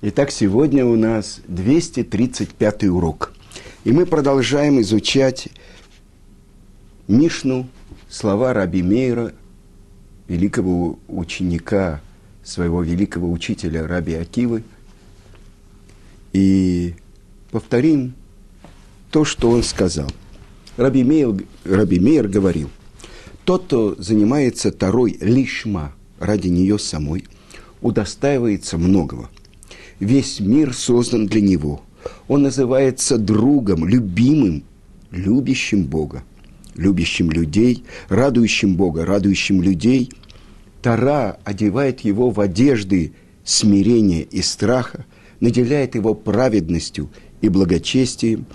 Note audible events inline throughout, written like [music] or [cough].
Итак, сегодня у нас 235 урок. И мы продолжаем изучать Мишну, слова Раби Мейра, великого ученика своего великого учителя Раби Акивы. И повторим то, что он сказал. Раби Мейр, Раби Мейр говорил, тот, кто занимается Тарой лишма ради нее самой, удостаивается многого – Весь мир создан для него. Он называется другом, любимым, любящим Бога, любящим людей, радующим Бога, радующим людей. Тара одевает его в одежды смирения и страха, наделяет его праведностью и благочестием,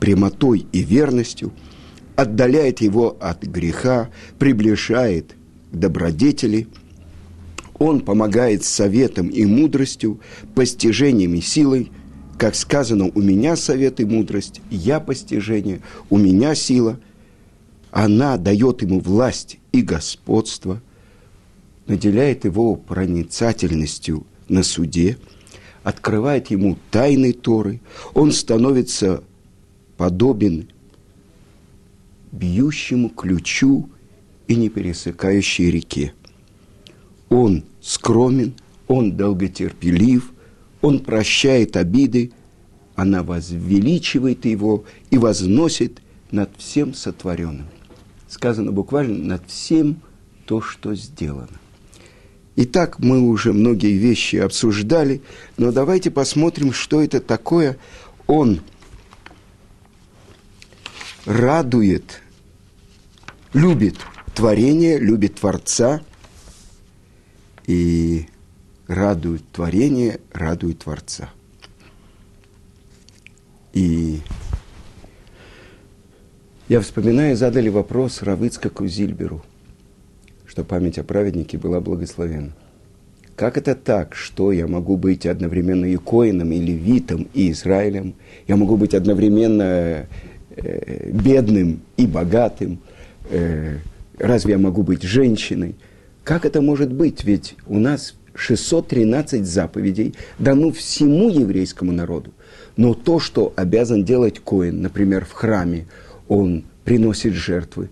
прямотой и верностью, отдаляет его от греха, приближает к добродетели – он помогает советом и мудростью, постижением и силой. Как сказано, у меня совет и мудрость, я постижение, у меня сила. Она дает ему власть и господство, наделяет его проницательностью на суде, открывает ему тайны Торы. Он становится подобен бьющему ключу и непересыкающей реке. Он скромен, он долготерпелив, он прощает обиды, она возвеличивает его и возносит над всем сотворенным. Сказано буквально над всем то, что сделано. Итак, мы уже многие вещи обсуждали, но давайте посмотрим, что это такое. Он радует, любит творение, любит Творца – и радует творение, радует Творца. И я вспоминаю, задали вопрос Равыцкаку Зильберу, что память о праведнике была благословена. Как это так, что я могу быть одновременно и коином, и левитом, и Израилем? Я могу быть одновременно э, бедным и богатым? Э, разве я могу быть женщиной? Как это может быть? Ведь у нас 613 заповедей дано всему еврейскому народу. Но то, что обязан делать Коин, например, в храме, он приносит жертвы.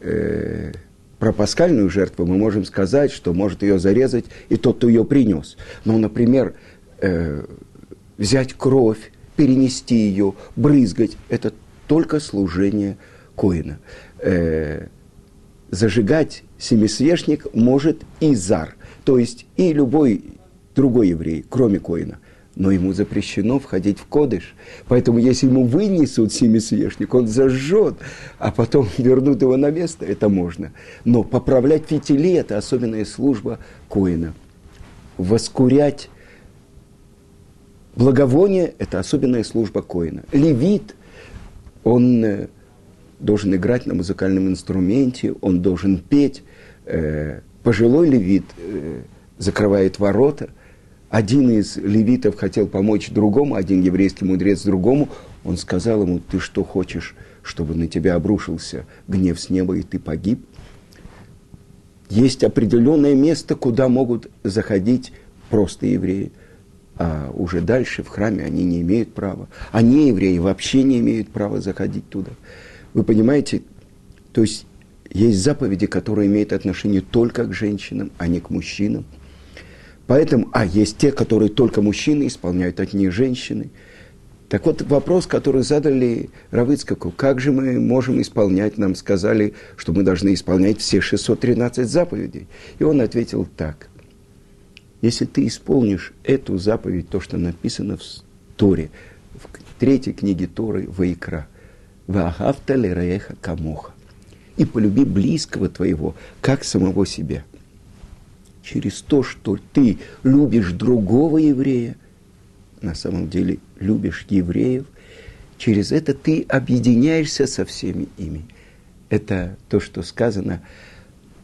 Э, про пасхальную жертву мы можем сказать, что может ее зарезать и тот, кто ее принес. Но, например, э, взять кровь, перенести ее, брызгать, это только служение Коина. Э, зажигать семисвешник может и зар, то есть и любой другой еврей, кроме Коина. Но ему запрещено входить в кодыш. Поэтому если ему вынесут семисвешник, он зажжет, а потом [laughs] вернут его на место, это можно. Но поправлять фитили – это особенная служба Коина. Воскурять благовоние – это особенная служба Коина. Левит, он э, должен играть на музыкальном инструменте, он должен петь. Э, пожилой левит э, закрывает ворота. Один из левитов хотел помочь другому, один еврейский мудрец другому. Он сказал ему, ты что хочешь, чтобы на тебя обрушился гнев с неба, и ты погиб? Есть определенное место, куда могут заходить просто евреи, а уже дальше в храме они не имеют права. А не евреи вообще не имеют права заходить туда. Вы понимаете, то есть есть заповеди, которые имеют отношение только к женщинам, а не к мужчинам. Поэтому, а есть те, которые только мужчины исполняют, а не женщины. Так вот, вопрос, который задали Равыцкаку, как же мы можем исполнять, нам сказали, что мы должны исполнять все 613 заповедей. И он ответил так. Если ты исполнишь эту заповедь, то, что написано в Торе, в третьей книге Торы, Ваикра – Ваагавта лереха камоха. И полюби близкого твоего, как самого себя. Через то, что ты любишь другого еврея, на самом деле любишь евреев, через это ты объединяешься со всеми ими. Это то, что сказано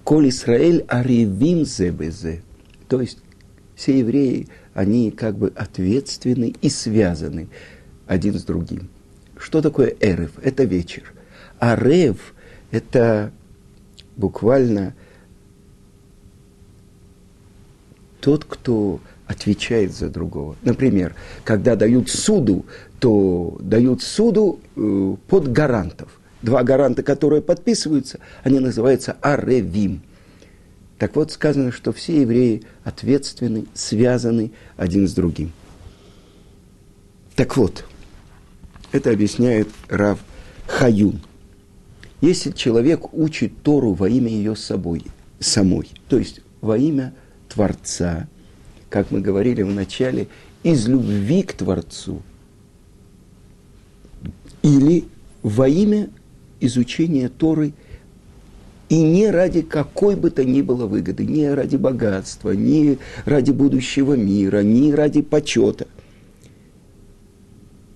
«Коль Исраэль аревим зебезе». То есть все евреи, они как бы ответственны и связаны один с другим. Что такое эрев? Это вечер. А рев – это буквально тот, кто отвечает за другого. Например, когда дают суду, то дают суду э, под гарантов. Два гаранта, которые подписываются, они называются аревим. Так вот, сказано, что все евреи ответственны, связаны один с другим. Так вот, это объясняет Рав Хаюн. Если человек учит Тору во имя ее собой, самой, то есть во имя Творца, как мы говорили в начале, из любви к Творцу, или во имя изучения Торы и не ради какой бы то ни было выгоды, не ради богатства, не ради будущего мира, не ради почета,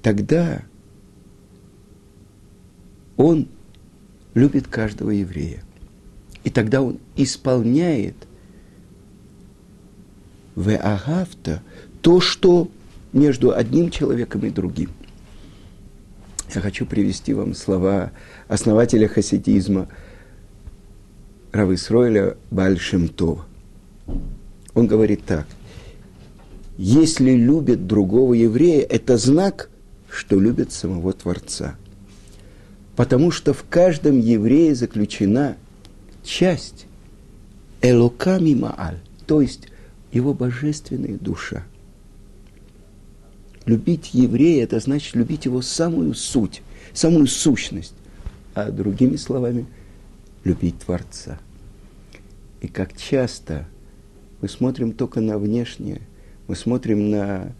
тогда он любит каждого еврея. И тогда он исполняет в агавта то, что между одним человеком и другим. Я хочу привести вам слова основателя хасидизма Равы Сройля Бальшемтова. Он говорит так. Если любит другого еврея, это знак, что любит самого Творца. Потому что в каждом еврее заключена часть Элоками Мааль, то есть его божественная душа. Любить еврея – это значит любить его самую суть, самую сущность. А другими словами, любить Творца. И как часто мы смотрим только на внешнее, мы смотрим на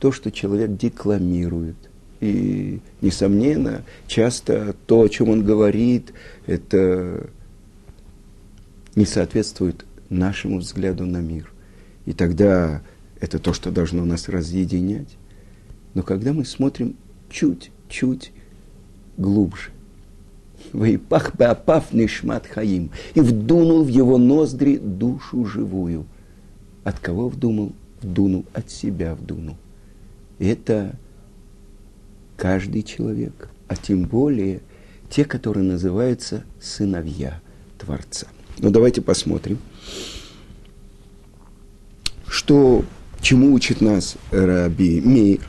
то, что человек декламирует. И, несомненно, часто то, о чем он говорит, это не соответствует нашему взгляду на мир. И тогда это то, что должно нас разъединять. Но когда мы смотрим чуть-чуть глубже, Вайпах беапав нишмат хаим. И вдунул в его ноздри душу живую. От кого вдунул? Вдунул, от себя вдунул. Это каждый человек, а тем более те, которые называются сыновья Творца. Но давайте посмотрим, что чему учит нас Раби Мейр,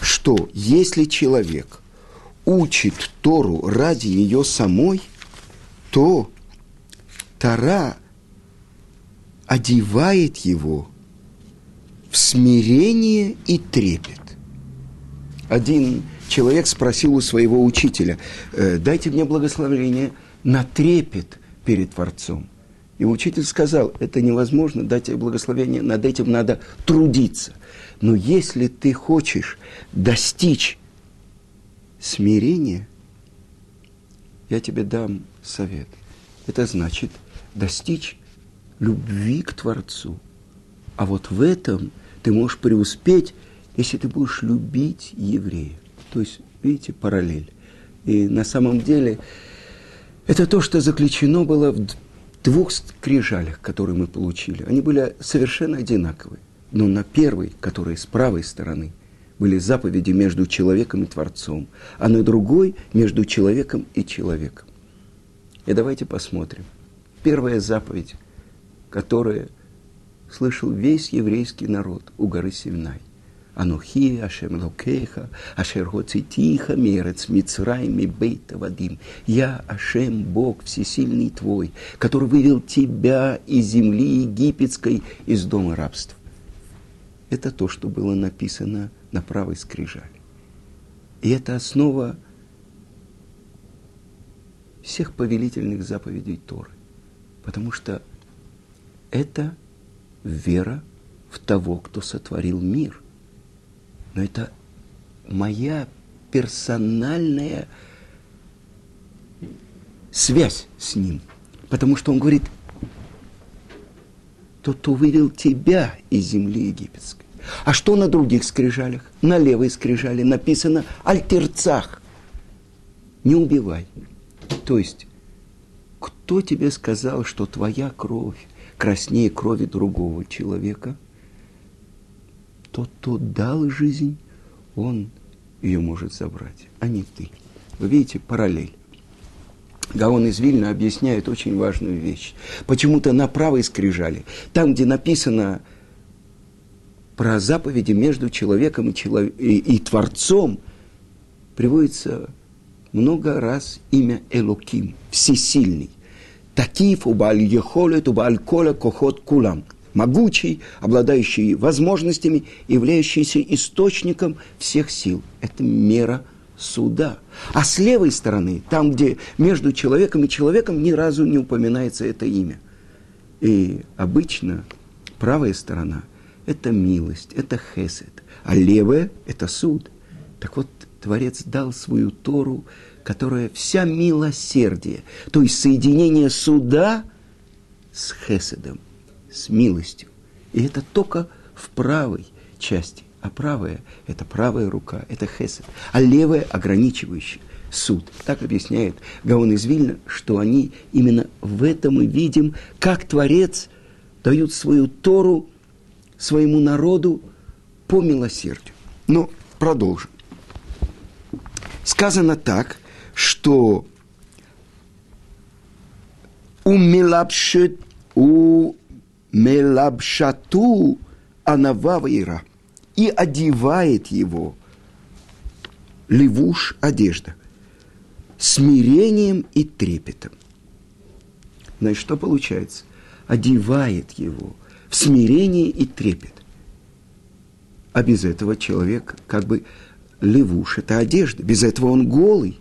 что если человек учит Тору ради нее самой, то Тора одевает его в смирение и трепет. Один человек спросил у своего учителя, «Э, дайте мне благословение на трепет перед Творцом. И учитель сказал, это невозможно, дать тебе благословение, над этим надо трудиться. Но если ты хочешь достичь смирения, я тебе дам совет. Это значит достичь любви к Творцу. А вот в этом ты можешь преуспеть, если ты будешь любить еврея. То есть, видите, параллель. И на самом деле это то, что заключено было в двух скрижалях, которые мы получили, они были совершенно одинаковые. Но на первой, которая с правой стороны, были заповеди между человеком и Творцом, а на другой между человеком и человеком. И давайте посмотрим. Первая заповедь, которая слышал весь еврейский народ у горы Сивнай. Анухи, Ашем Локеха, Ашер Хоцитиха, Мерец, Мицрай, Мибейта Вадим. Я, Ашем, Бог всесильный твой, который вывел тебя из земли египетской, из дома рабства. Это то, что было написано на правой скрижали. И это основа всех повелительных заповедей Торы. Потому что это вера в того, кто сотворил мир – но это моя персональная связь с ним. Потому что он говорит, тот, кто вывел тебя из земли египетской. А что на других скрижалях? На левой скрижали написано «Альтерцах». Не убивай. То есть, кто тебе сказал, что твоя кровь краснее крови другого человека – тот, кто дал жизнь, он ее может забрать, а не ты. Вы видите параллель. Гаон из Вильна объясняет очень важную вещь. Почему-то на правой скрижали, там, где написано про заповеди между человеком и, челов... и, и Творцом, приводится много раз имя Элоким, всесильный. Такив убаль ехолет убаль кола кохот кулам. Могучий, обладающий возможностями, являющийся источником всех сил. Это мера суда. А с левой стороны, там, где между человеком и человеком ни разу не упоминается это имя. И обычно правая сторона – это милость, это хесед, а левая – это суд. Так вот, Творец дал свою Тору, которая вся милосердие, то есть соединение суда с хеседом, с милостью. И это только в правой части а правая – это правая рука, это хесед, а левая – ограничивающая суд. Так объясняет Гаон из Вильна, что они именно в этом мы видим, как Творец дают свою Тору своему народу по милосердию. Но продолжим. Сказано так, что у мелабшет, у мелабшату анававаира – и одевает его левуш одежда смирением и трепетом. Значит, что получается? Одевает его в смирение и трепет. А без этого человек как бы левуш – это одежда. Без этого он голый.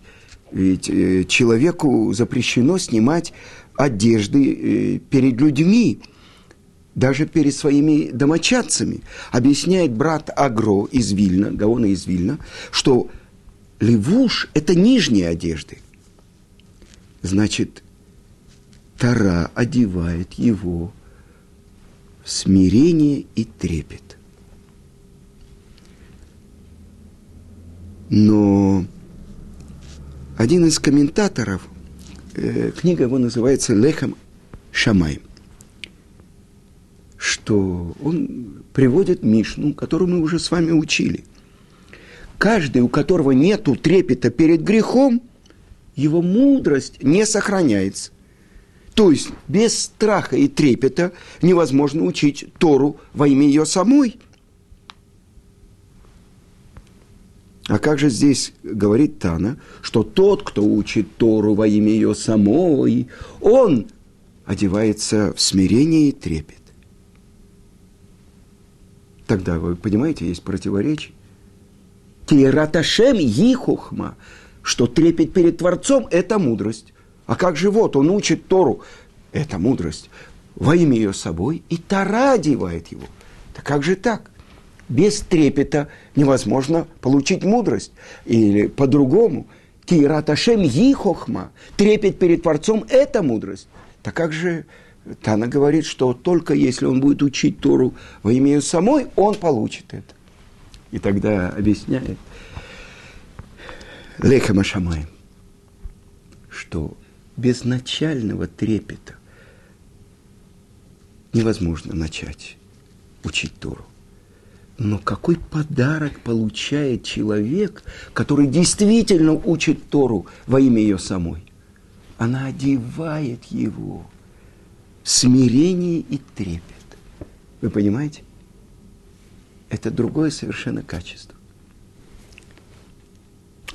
Ведь э, человеку запрещено снимать одежды э, перед людьми даже перед своими домочадцами. Объясняет брат Агро из Вильна, Гаона из Вильна, что левуш – это нижние одежды. Значит, Тара одевает его в смирение и трепет. Но один из комментаторов, э, книга его называется «Лехам Шамай», что он приводит Мишну, которую мы уже с вами учили. Каждый, у которого нет трепета перед грехом, его мудрость не сохраняется. То есть без страха и трепета невозможно учить Тору во имя ее самой. А как же здесь говорит Тана, что тот, кто учит Тору во имя ее самой, он одевается в смирение и трепет. Тогда, вы понимаете, есть противоречие. Тираташем Ихухма, что трепет перед Творцом – это мудрость. А как же вот, он учит Тору – это мудрость. Во имя ее собой и Тара одевает его. Да как же так? Без трепета невозможно получить мудрость. Или по-другому. Тираташем Ихохма, трепет перед Творцом – это мудрость. Так как же Тана говорит, что только если он будет учить Тору во имя ее самой, он получит это. И тогда объясняет Леха Машамай, что без начального трепета невозможно начать учить Тору. Но какой подарок получает человек, который действительно учит Тору во имя ее самой? Она одевает его – смирение и трепет. Вы понимаете? Это другое совершенно качество.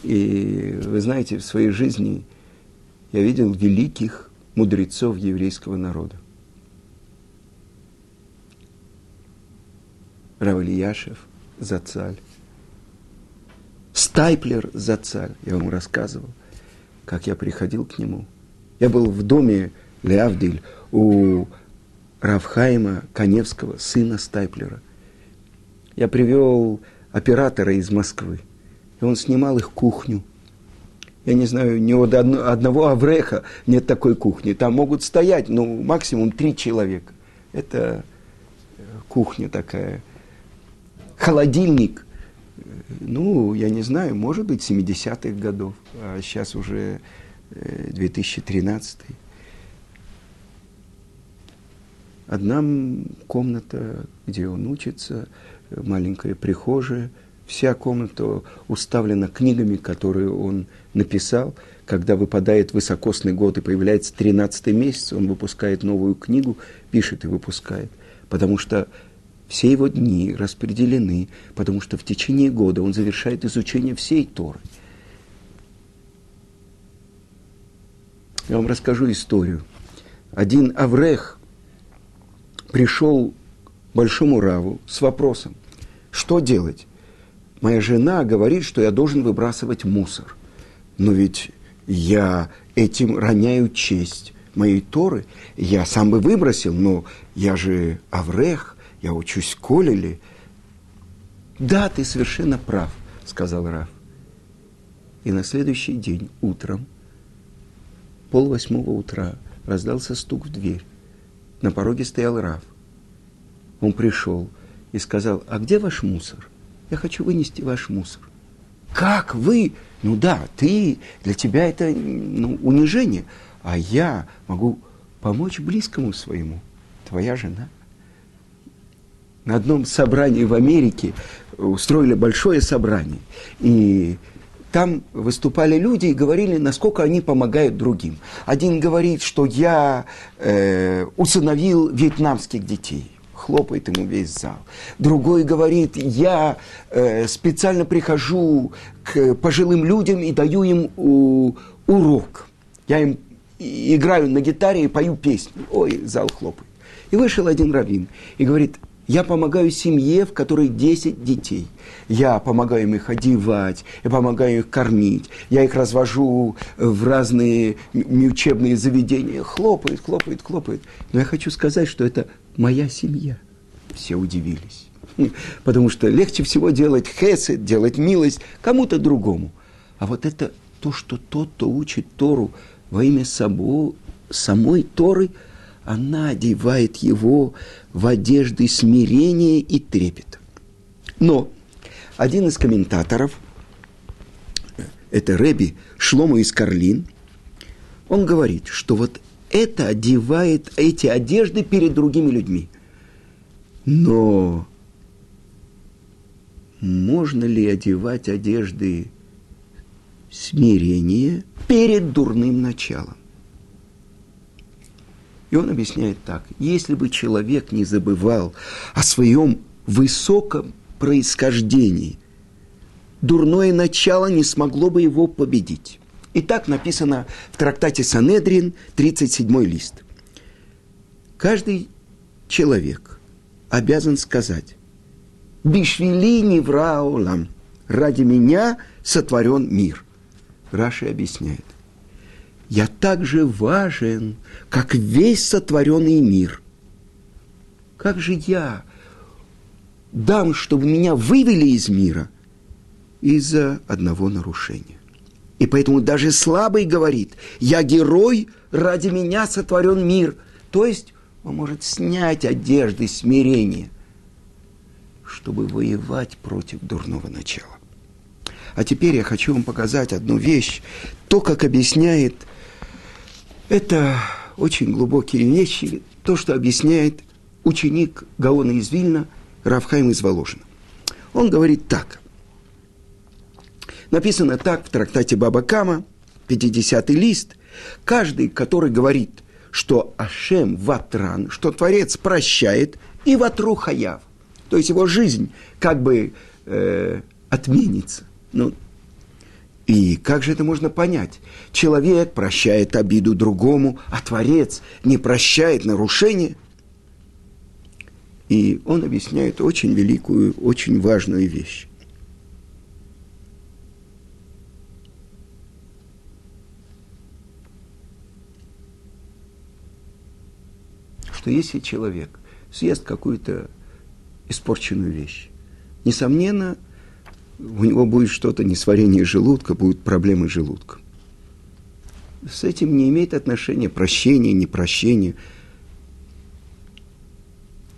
И вы знаете, в своей жизни я видел великих мудрецов еврейского народа. Равлияшев, Зацаль, Стайплер Зацаль, я вам рассказывал, как я приходил к нему. Я был в доме Леавдиль, у Равхайма Коневского, сына Стайплера. Я привел оператора из Москвы, и он снимал их кухню. Я не знаю, ни у одного Авреха нет такой кухни. Там могут стоять, ну, максимум три человека. Это э, кухня такая. Холодильник. Ну, я не знаю, может быть, 70-х годов, а сейчас уже 2013 -й. Одна комната, где он учится, маленькая прихожая, Вся комната уставлена книгами, которые он написал. Когда выпадает высокосный год и появляется 13 месяц, он выпускает новую книгу, пишет и выпускает. Потому что все его дни распределены, потому что в течение года он завершает изучение всей Торы. Я вам расскажу историю. Один Аврех пришел к большому Раву с вопросом, что делать? Моя жена говорит, что я должен выбрасывать мусор. Но ведь я этим роняю честь моей Торы. Я сам бы выбросил, но я же Аврех, я учусь Колеле. Да, ты совершенно прав, сказал Рав. И на следующий день утром, пол восьмого утра, раздался стук в дверь. На пороге стоял Рав. Он пришел и сказал, а где ваш мусор? Я хочу вынести ваш мусор. Как вы? Ну да, ты, для тебя это ну, унижение, а я могу помочь близкому своему, твоя жена. На одном собрании в Америке устроили большое собрание, и там выступали люди и говорили, насколько они помогают другим. Один говорит, что я э, усыновил вьетнамских детей хлопает ему весь зал. Другой говорит, я э, специально прихожу к пожилым людям и даю им у, урок. Я им играю на гитаре и пою песни. Ой, зал хлопает. И вышел один раввин и говорит, я помогаю семье, в которой 10 детей. Я помогаю им их одевать, я помогаю их кормить, я их развожу в разные учебные заведения. Хлопает, хлопает, хлопает. Но я хочу сказать, что это моя семья. Все удивились. Потому что легче всего делать хесед, делать милость кому-то другому. А вот это то, что тот, кто учит Тору во имя собой, самой Торы, она одевает его в одежды смирения и трепета. Но один из комментаторов, это Реби Шлома из Карлин, он говорит, что вот это одевает эти одежды перед другими людьми. Но можно ли одевать одежды смирения перед дурным началом? И он объясняет так. Если бы человек не забывал о своем высоком происхождении, дурное начало не смогло бы его победить. И так написано в трактате Санедрин, 37 лист. Каждый человек обязан сказать, «Бишвили невраулам» – «Ради меня сотворен мир». Раши объясняет, «Я так же важен, как весь сотворенный мир». Как же я дам, чтобы меня вывели из мира из-за одного нарушения? И поэтому даже слабый говорит, я герой, ради меня сотворен мир. То есть он может снять одежды смирения, чтобы воевать против дурного начала. А теперь я хочу вам показать одну вещь. То, как объясняет, это очень глубокие вещи, то, что объясняет ученик Гаона из Вильна, Равхайм из Воложина. Он говорит так. Написано так в трактате Баба Кама, 50 лист. Каждый, который говорит, что Ашем ватран, что Творец прощает, и ватру хаяв. То есть его жизнь как бы э, отменится. Ну, и как же это можно понять? Человек прощает обиду другому, а Творец не прощает нарушение. И он объясняет очень великую, очень важную вещь. что если человек съест какую-то испорченную вещь, несомненно, у него будет что-то несварение желудка, будут проблемы с желудком. С этим не имеет отношения прощение, непрощение.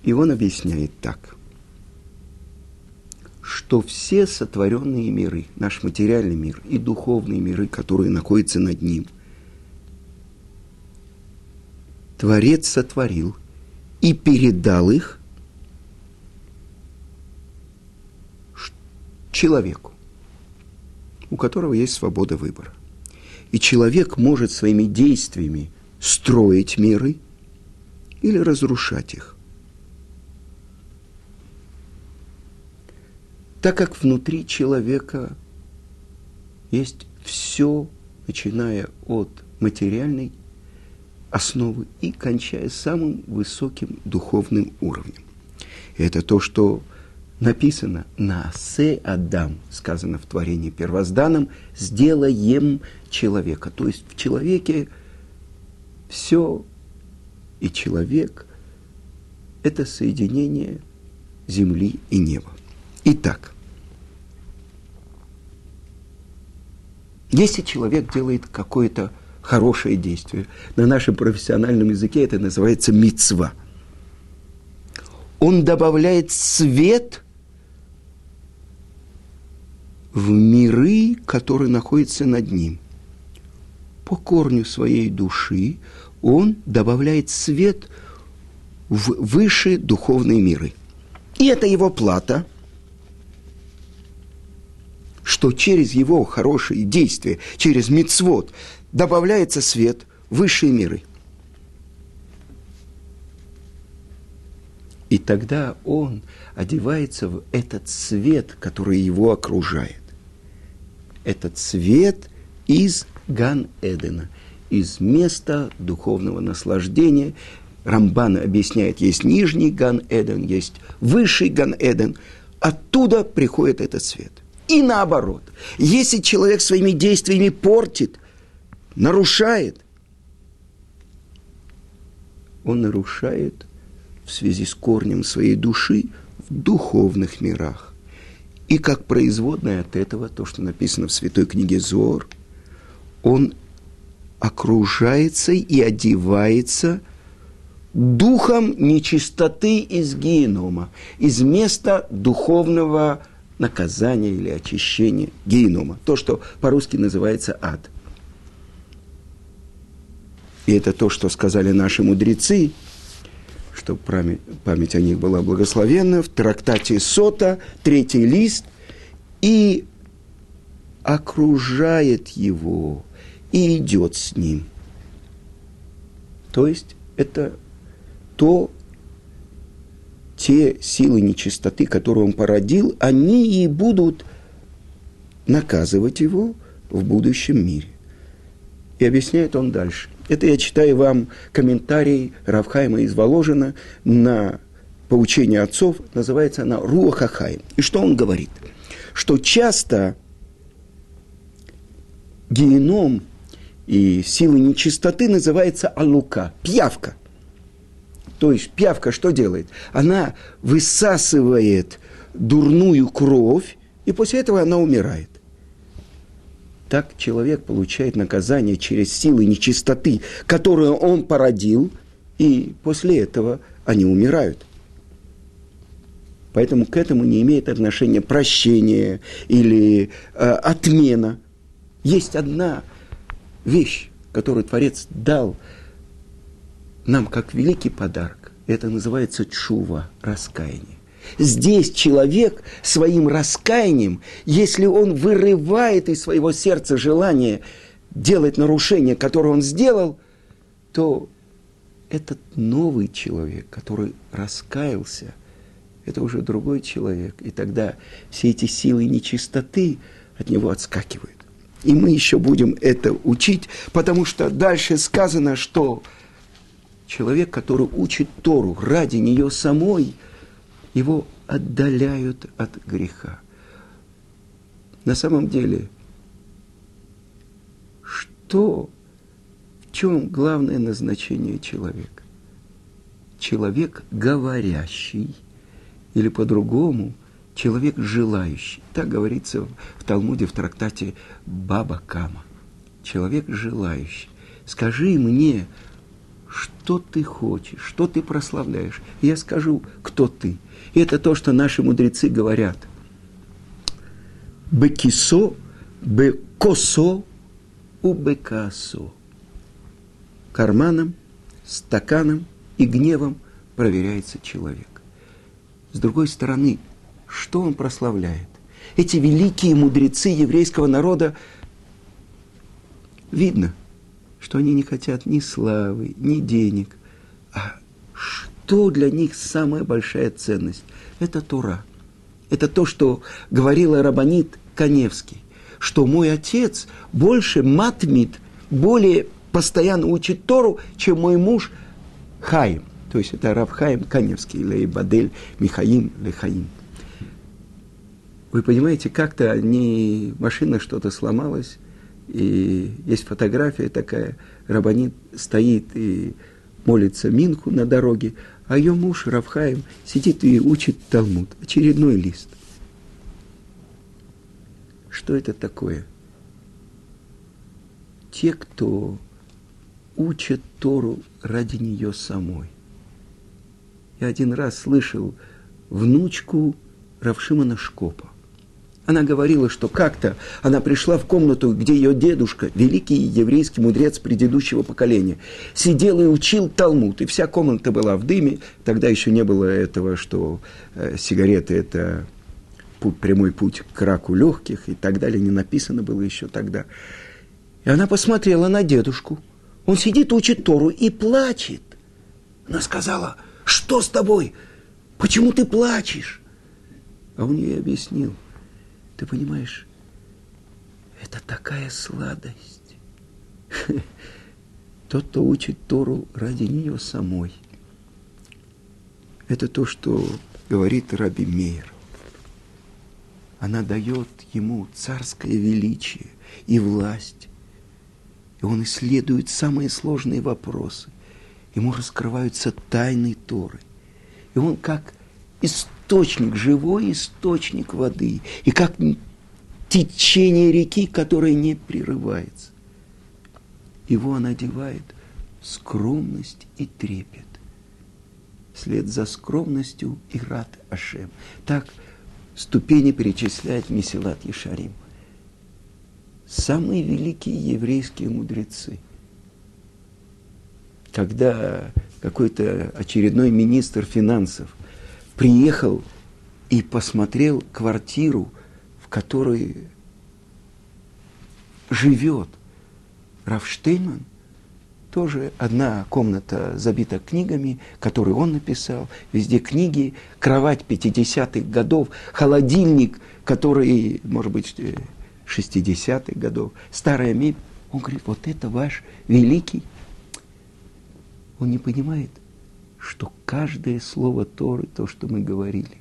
И он объясняет так, что все сотворенные миры, наш материальный мир и духовные миры, которые находятся над ним, Творец сотворил и передал их человеку, у которого есть свобода выбора. И человек может своими действиями строить миры или разрушать их. Так как внутри человека есть все, начиная от материальной основы и кончая самым высоким духовным уровнем. И это то, что написано на «се Адам», сказано в творении первозданном, «сделаем человека». То есть в человеке все и человек – это соединение земли и неба. Итак, если человек делает какое-то хорошее действие, на нашем профессиональном языке это называется мицва. Он добавляет свет в миры, которые находятся над ним. По корню своей души он добавляет свет в высшие духовные миры. И это его плата, что через его хорошие действия, через мицвод, добавляется свет в высшие миры. И тогда он одевается в этот свет, который его окружает. Этот свет из Ган-Эдена, из места духовного наслаждения. Рамбан объясняет, есть нижний Ган-Эден, есть высший Ган-Эден. Оттуда приходит этот свет. И наоборот, если человек своими действиями портит, нарушает, он нарушает в связи с корнем своей души в духовных мирах. И как производное от этого, то, что написано в святой книге Зор, он окружается и одевается духом нечистоты из генома, из места духовного наказания или очищения генома, то, что по-русски называется ад. И это то, что сказали наши мудрецы, чтобы память, память о них была благословенна, в трактате Сота, третий лист, и окружает его – и идет с ним. То есть это то, те силы нечистоты, которые он породил, они и будут наказывать его в будущем мире. И объясняет он дальше. Это я читаю вам комментарий Равхайма из Воложина на поучение отцов, называется она Руахахай. И что он говорит? Что часто геном – и силы нечистоты называется алука, пьявка. То есть пьявка что делает? Она высасывает дурную кровь, и после этого она умирает. Так человек получает наказание через силы нечистоты, которые он породил, и после этого они умирают. Поэтому к этому не имеет отношения прощение или э, отмена. Есть одна вещь, которую Творец дал нам как великий подарок. Это называется чува, раскаяние. Здесь человек своим раскаянием, если он вырывает из своего сердца желание делать нарушение, которое он сделал, то этот новый человек, который раскаялся, это уже другой человек. И тогда все эти силы нечистоты от него отскакивают. И мы еще будем это учить, потому что дальше сказано, что человек, который учит Тору ради нее самой, его отдаляют от греха. На самом деле, что, в чем главное назначение человека? Человек говорящий, или по-другому – человек желающий. Так говорится в Талмуде в трактате Баба Кама. Человек желающий. Скажи мне, что ты хочешь, что ты прославляешь. Я скажу, кто ты. И это то, что наши мудрецы говорят. Бекисо, бекосо, убекасо. Карманом, стаканом и гневом проверяется человек. С другой стороны, что он прославляет? эти великие мудрецы еврейского народа, видно, что они не хотят ни славы, ни денег. А что для них самая большая ценность? Это Тура. Это то, что говорила Рабанит Коневский, что мой отец больше матмит, более постоянно учит Тору, чем мой муж Хаим. То есть это Равхаим Каневский, или Бадель Михаим Лехаим. Вы понимаете, как-то не машина что-то сломалась, и есть фотография такая, Рабанит стоит и молится Минху на дороге, а ее муж Равхаим сидит и учит Талмуд, очередной лист. Что это такое? Те, кто учат Тору ради нее самой. Я один раз слышал внучку Равшимана Шкопа. Она говорила, что как-то она пришла в комнату, где ее дедушка, великий еврейский мудрец предыдущего поколения, сидел и учил Талмуд. И вся комната была в дыме. Тогда еще не было этого, что э, сигареты – это путь, прямой путь к раку легких и так далее. Не написано было еще тогда. И она посмотрела на дедушку. Он сидит, учит Тору и плачет. Она сказала, что с тобой? Почему ты плачешь? А он ей объяснил – ты понимаешь, это такая сладость. [laughs] Тот, кто учит Тору ради нее самой. Это то, что говорит Раби Мейер. Она дает ему царское величие и власть. И он исследует самые сложные вопросы. Ему раскрываются тайны Торы. И он как источник, живой источник воды, и как течение реки, которое не прерывается. Его он одевает скромность и трепет. Вслед за скромностью и рад Ашем. Так ступени перечисляет Месилат Ешарим. Самые великие еврейские мудрецы. Когда какой-то очередной министр финансов приехал и посмотрел квартиру, в которой живет Рафштейман, тоже одна комната забита книгами, которые он написал, везде книги, кровать 50-х годов, холодильник, который, может быть, 60-х годов, старая мебель. Он говорит, вот это ваш великий. Он не понимает – что каждое слово Торы, то, что мы говорили,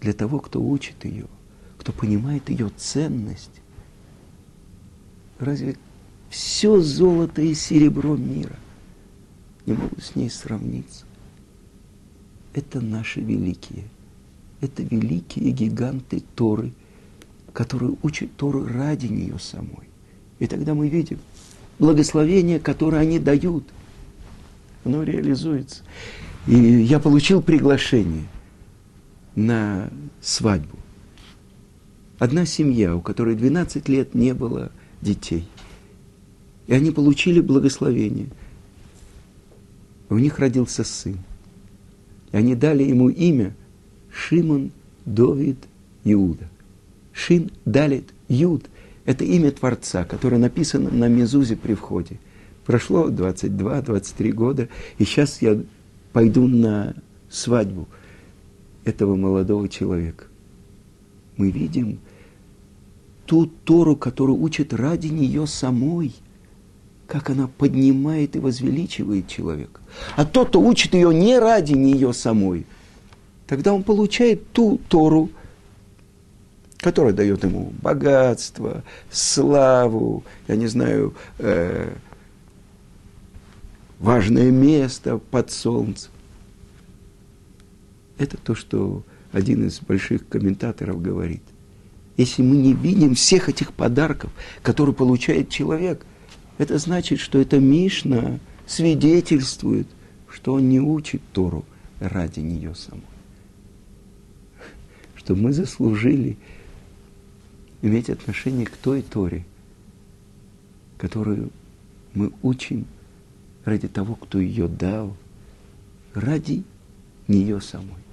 для того, кто учит ее, кто понимает ее ценность, разве все золото и серебро мира не могут с ней сравниться? Это наши великие, это великие гиганты Торы, которые учат Тору ради нее самой. И тогда мы видим благословение, которое они дают – оно реализуется. И я получил приглашение на свадьбу. Одна семья, у которой 12 лет не было детей. И они получили благословение. У них родился сын. И они дали ему имя Шимон Довид Иуда. Шин Далит Юд – это имя Творца, которое написано на Мезузе при входе. Прошло 22-23 года, и сейчас я пойду на свадьбу этого молодого человека. Мы видим ту Тору, которую учит ради нее самой, как она поднимает и возвеличивает человека. А тот, кто учит ее не ради нее самой, тогда он получает ту Тору, которая дает ему богатство, славу, я не знаю, э, важное место под солнцем. Это то, что один из больших комментаторов говорит. Если мы не видим всех этих подарков, которые получает человек, это значит, что эта Мишна свидетельствует, что он не учит Тору ради нее самой. Что мы заслужили иметь отношение к той Торе, которую мы учим ради того, кто ее дал, ради нее самой.